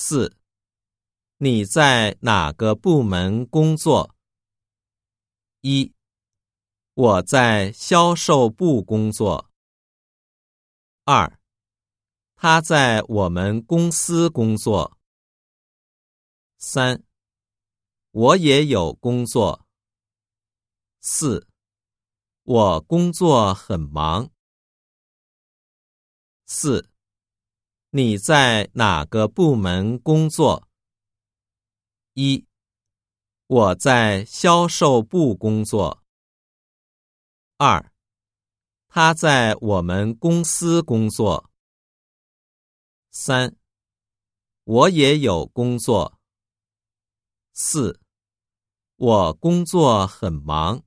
四，你在哪个部门工作？一，我在销售部工作。二，他在我们公司工作。三，我也有工作。四，我工作很忙。四，你在哪个部门工作？一，我在销售部工作。二，他在我们公司工作。三，我也有工作。四，我工作很忙。